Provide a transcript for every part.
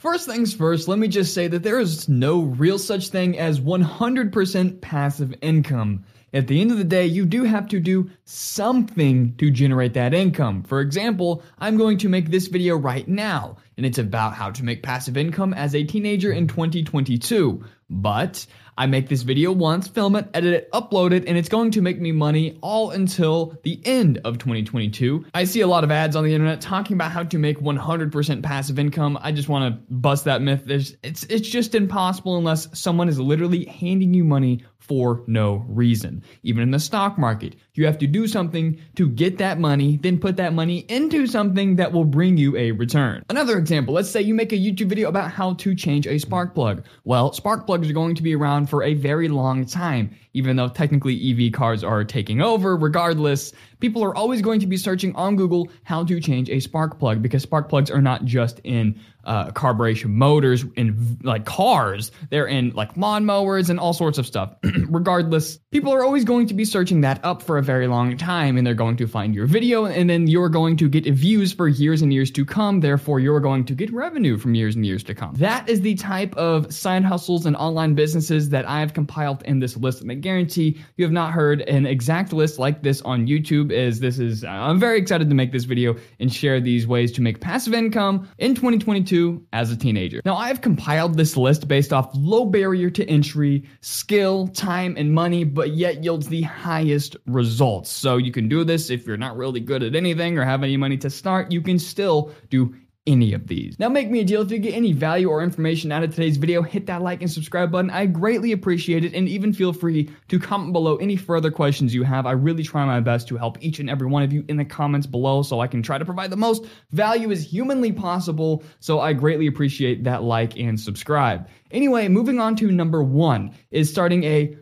First things first, let me just say that there is no real such thing as 100% passive income. At the end of the day, you do have to do something to generate that income. For example, I'm going to make this video right now, and it's about how to make passive income as a teenager in 2022. But I make this video once, film it, edit it, upload it, and it's going to make me money all until the end of 2022. I see a lot of ads on the internet talking about how to make 100% passive income. I just want to bust that myth. There's, it's, it's just impossible unless someone is literally handing you money for no reason. Even in the stock market, you have to do something to get that money, then put that money into something that will bring you a return. Another example, let's say you make a YouTube video about how to change a spark plug. Well, spark plugs are going to be around for a very long time, even though technically EV cars are taking over. Regardless, people are always going to be searching on Google how to change a spark plug because spark plugs are not just in uh, carburation motors in like cars. They're in like lawnmowers and all sorts of stuff. Regardless, people are always going to be searching that up for a very long time and they're going to find your video and then you're going to get views for years and years to come. Therefore, you're going to get revenue from years and years to come. That is the type of side hustles and online businesses that I have compiled in this list. And I guarantee you have not heard an exact list like this on YouTube. As this is, I'm very excited to make this video and share these ways to make passive income in 2022 as a teenager. Now, I have compiled this list based off low barrier to entry, skill, time, and money, but yet yields the highest results. So you can do this if you're not really good at anything or have any money to start, you can still do any of these. Now make me a deal if you get any value or information out of today's video, hit that like and subscribe button. I greatly appreciate it and even feel free to comment below any further questions you have. I really try my best to help each and every one of you in the comments below so I can try to provide the most value as humanly possible. So I greatly appreciate that like and subscribe. Anyway, moving on to number one is starting a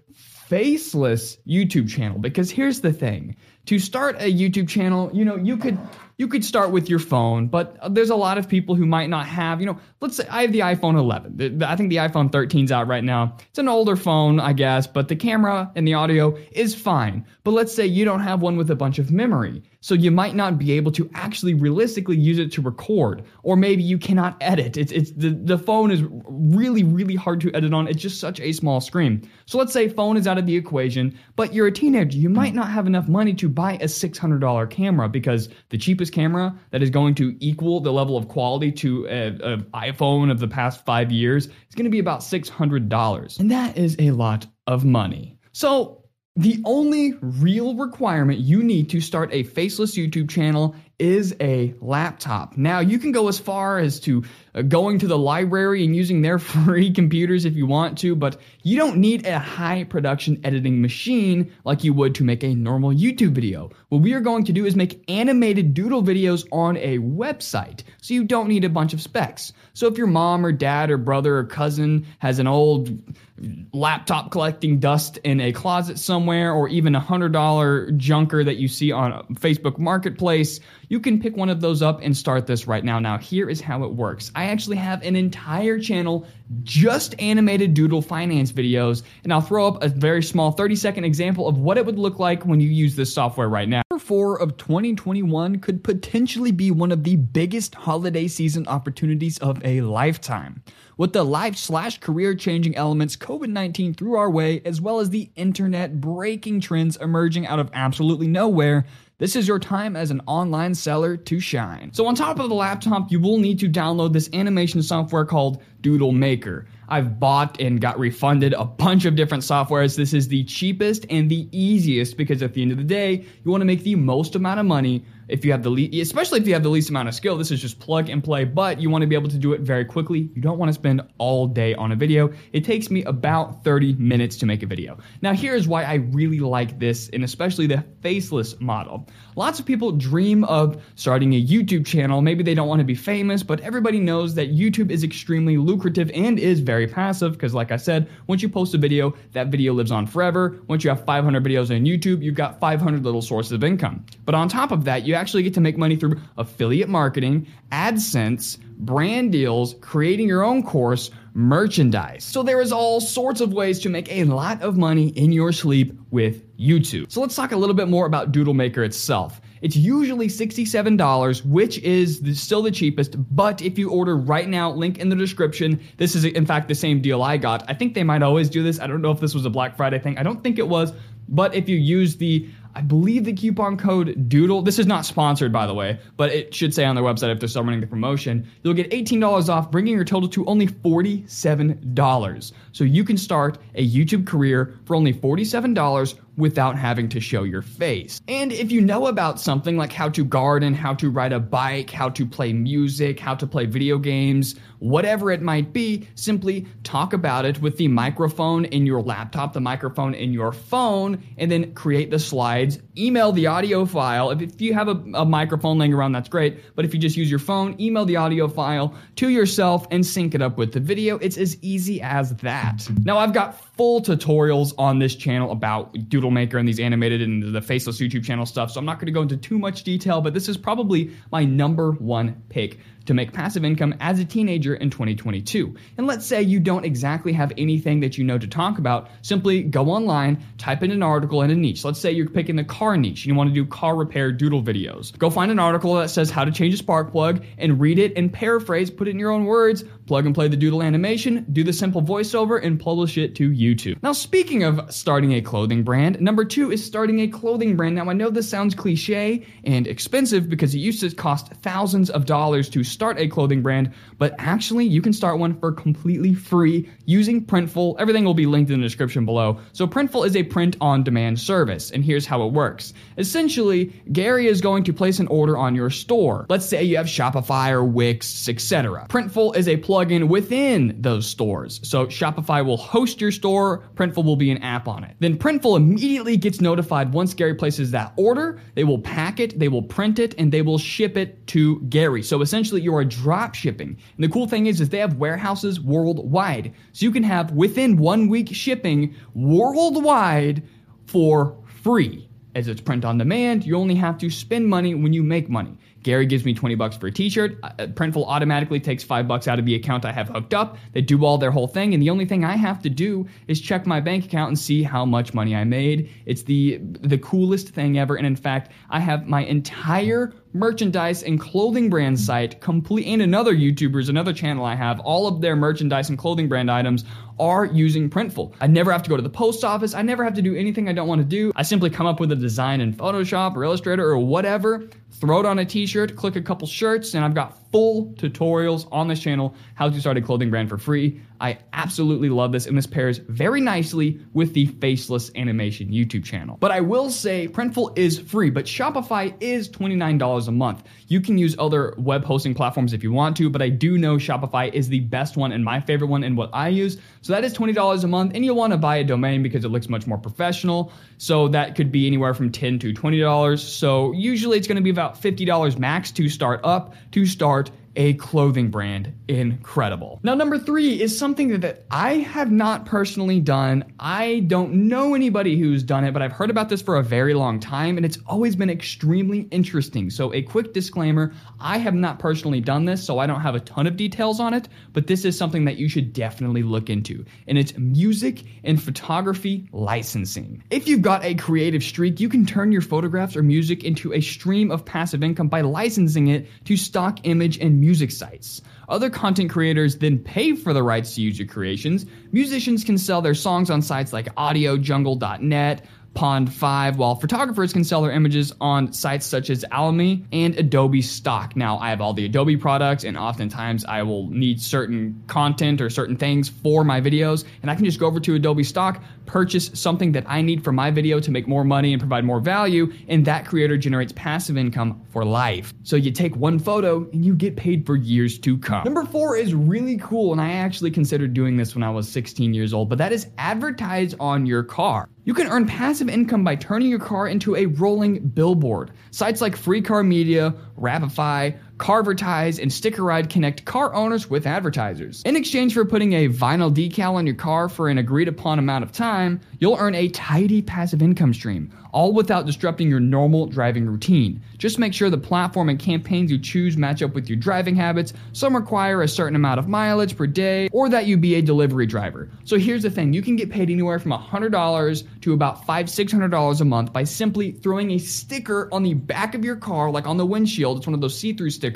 faceless YouTube channel because here's the thing. To start a YouTube channel, you know, you could you could start with your phone, but there's a lot of people who might not have, you know, let's say I have the iPhone 11. I think the iPhone 13's out right now. It's an older phone, I guess, but the camera and the audio is fine. But let's say you don't have one with a bunch of memory. So you might not be able to actually realistically use it to record, or maybe you cannot edit. It's, it's the, the phone is really, really hard to edit on. It's just such a small screen. So let's say phone is out of the equation, but you're a teenager. You might not have enough money to buy a $600 camera because the cheapest camera that is going to equal the level of quality to an iPhone of the past five years is going to be about $600. And that is a lot of money. So the only real requirement you need to start a faceless YouTube channel is a laptop. Now, you can go as far as to Uh, going to the library and using their free computers if you want to, but you don't need a high production editing machine like you would to make a normal YouTube video. What we are going to do is make animated doodle videos on a website, so you don't need a bunch of specs. So if your mom or dad or brother or cousin has an old laptop collecting dust in a closet somewhere, or even a $100 junker that you see on Facebook Marketplace, you can pick one of those up and start this right now. Now, here is how it works. I actually have an entire channel just animated doodle finance videos, and I'll throw up a very small 30 second example of what it would look like when you use this software right now. Number four of 2021 could potentially be one of the biggest holiday season opportunities of a lifetime. With the life slash career changing elements COVID 19 threw our way, as well as the internet breaking trends emerging out of absolutely nowhere, this is your time as an online seller to shine. So, on top of the laptop, you will need to download this animation software called Doodle Maker. I've bought and got refunded a bunch of different softwares. This is the cheapest and the easiest because at the end of the day, you want to make the most amount of money if you have the least, especially if you have the least amount of skill, this is just plug and play, but you want to be able to do it very quickly. You don't want to spend all day on a video. It takes me about 30 minutes to make a video. Now, here's why I really like this, and especially the faceless model. Lots of people dream of starting a YouTube channel. Maybe they don't want to be famous, but everybody knows that YouTube is extremely lucrative and is very passive because, like I said, once you post a video, that video lives on forever. Once you have 500 videos on YouTube, you've got 500 little sources of income. But on top of that, you actually get to make money through affiliate marketing, AdSense, brand deals, creating your own course, merchandise. So there is all sorts of ways to make a lot of money in your sleep with YouTube. So let's talk a little bit more about Doodle Maker itself. It's usually $67, which is the, still the cheapest, but if you order right now, link in the description. This is in fact the same deal I got. I think they might always do this. I don't know if this was a Black Friday thing. I don't think it was, but if you use the I believe the coupon code Doodle. This is not sponsored, by the way, but it should say on their website if they're still running the promotion. You'll get $18 off, bringing your total to only $47. So you can start a YouTube career for only $47 without having to show your face. And if you know about something like how to garden, how to ride a bike, how to play music, how to play video games, whatever it might be, simply talk about it with the microphone in your laptop, the microphone in your phone, and then create the slides. Email the audio file. If, you have a, a microphone laying around, that's great. But if you just use your phone, email the audio file to yourself and sync it up with the video. It's as easy as that. Now, I've got full tutorials on this channel about Doodle Maker and these animated and the faceless YouTube channel stuff, so I'm not going to go into too much detail, but this is probably my number one pick to make passive income as a teenager in 2022. And let's say you don't exactly have anything that you know to talk about, simply go online, type in an article in a niche. Let's say you're picking the car niche and you want to do car repair doodle videos. Go find an article that says how to change a spark plug and read it and paraphrase, put it in your own words, plug and play the doodle animation, do the simple voiceover, and publish it to YouTube. Now, speaking of starting a clothing brand, number two is starting a clothing brand. Now, I know this sounds cliche and expensive because it used to cost thousands of dollars to start a clothing brand, but actually you can start one for completely free using Printful. Everything will be linked in the description below. So Printful is a print on demand service, and here's how it works. Essentially, Gary is going to place an order on your store. Let's say you have Shopify or Wix, etc. Printful is a plugin within those stores. So Shopify will host your store, Printful will be an app on it. Then Printful immediately gets notified once Gary places that order. They will pack it, they will print it, and they will ship it to Gary. So essentially, you are drop shipping. And the cool thing is, is they have warehouses worldwide. So you can have within one week shipping worldwide for free. As it's print on demand, you only have to spend money when you make money. Gary gives me 20 bucks for a t-shirt. Uh, Printful automatically takes 5 bucks out of the account I have hooked up. They do all their whole thing and the only thing I have to do is check my bank account and see how much money I made. It's the the coolest thing ever and in fact, I have my entire merchandise and clothing brand site complete and another YouTubers, another channel I have, all of their merchandise and clothing brand items are using Printful. I never have to go to the post office. I never have to do anything I don't want to do. I simply come up with a design in Photoshop or Illustrator or whatever, throw it on a t-shirt, click a couple shirts, and I've got full tutorials on this channel how to start a clothing brand for free. I absolutely love this, and this pairs very nicely with the Faceless Animation YouTube channel. But I will say Printful is free, but Shopify is $29 a month. You can use other web hosting platforms if you want to, but I do know Shopify is the best one and my favorite one and what I use. So that is $20 a month, and you'll want to buy a domain because it looks much more professional. So that could be anywhere from 10 to $20. So usually it's going to be about $50 max to start up, to start a clothing brand incredible. Now, number three is something that, I have not personally done. I don't know anybody who's done it, but I've heard about this for a very long time and it's always been extremely interesting. So, a quick disclaimer I have not personally done this, so I don't have a ton of details on it, but this is something that you should definitely look into. And it's music and photography licensing. If you've got a creative streak, you can turn your photographs or music into a stream of passive income by licensing it to stock image and music music sites. Other content creators then pay for the rights to use your creations. Musicians can sell their songs on sites like audiojungle.net, Pond5, while photographers can sell their images on sites such as Alamy and Adobe Stock. Now, I have all the Adobe products, and oftentimes I will need certain content or certain things for my videos, and I can just go over to Adobe Stock, purchase something that I need for my video to make more money and provide more value, and that creator generates passive income for life. So you take one photo and you get paid for years to come. Number four is really cool, and I actually considered doing this when I was 16 years old, but that is advertise on your car. You can earn passive income by turning your car into a rolling billboard. Sites like Free Car Media, Wrapify, Carvertise and Sticker Ride connect car owners with advertisers. In exchange for putting a vinyl decal on your car for an agreed upon amount of time, you'll earn a tidy passive income stream, all without disrupting your normal driving routine. Just make sure the platform and campaigns you choose match up with your driving habits. Some require a certain amount of mileage per day, or that you be a delivery driver. So here's the thing you can get paid anywhere from $100 to about $500, $600 a month by simply throwing a sticker on the back of your car, like on the windshield. It's one of those see through stickers.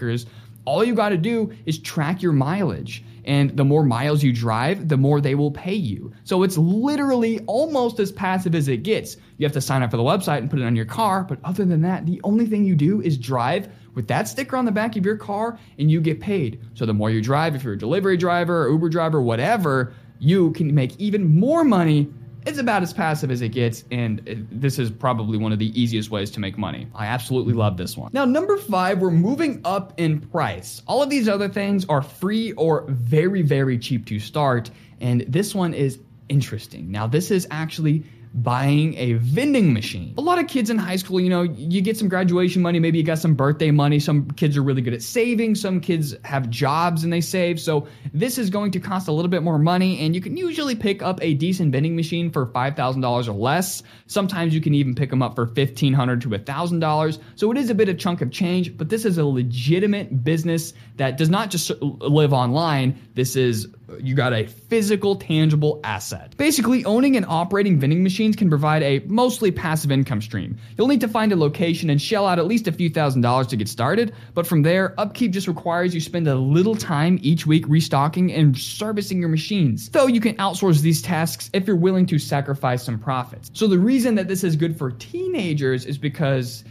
All you got to do is track your mileage. And the more miles you drive, the more they will pay you. So it's literally almost as passive as it gets. You have to sign up for the website and put it on your car. But other than that, the only thing you do is drive with that sticker on the back of your car and you get paid. So the more you drive, if you're a delivery driver or Uber driver, whatever, you can make even more money it's about as passive as it gets, and this is probably one of the easiest ways to make money. I absolutely love this one. Now, number five, we're moving up in price. All of these other things are free or very, very cheap to start, and this one is interesting. Now, this is actually buying a vending machine. A lot of kids in high school, you know, you get some graduation money, maybe you got some birthday money. Some kids are really good at saving, some kids have jobs and they save. So this is going to cost a little bit more money, and you can usually pick up a decent vending machine for $5,000 or less. Sometimes you can even pick them up for $1,500 to $1,000. So it is a bit of chunk of change, but this is a legitimate business that does not just live online. This is you got a physical, tangible asset. Basically, owning and operating vending machines can provide a mostly passive income stream. You'll need to find a location and shell out at least a few thousand dollars to get started, but from there, upkeep just requires you spend a little time each week restocking and servicing your machines. Though you can outsource these tasks if you're willing to sacrifice some profits. So the reason that this is good for teenagers is because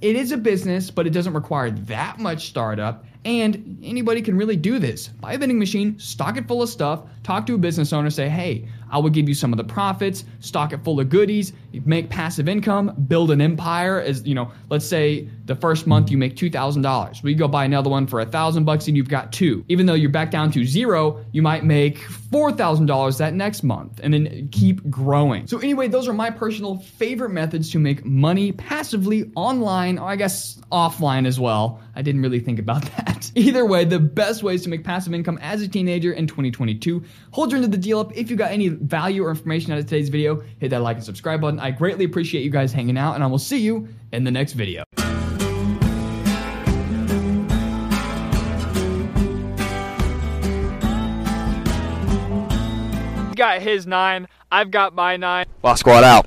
it is a business, but it doesn't require that much startup and anybody can really do this. Buy a vending machine, stock it full of stuff, talk to a business owner, say, hey, I will give you some of the profits, stock it full of goodies, make passive income, build an empire. As you know, let's say the first month you make two thousand dollars. We go buy another one for a thousand bucks and you've got two. Even though you're back down to zero, you might make four thousand dollars that next month, and then keep growing. So anyway, those are my personal favorite methods to make money passively online, or I guess offline as well. I didn't really think about that. Either way, the best ways to make passive income as a teenager in 2022. Hold your end of the deal up if you got any value or information out of today's video, hit that like and subscribe button. I greatly appreciate you guys hanging out, and I will see you in the next video. got his nine. I've got my nine. Boss squad out.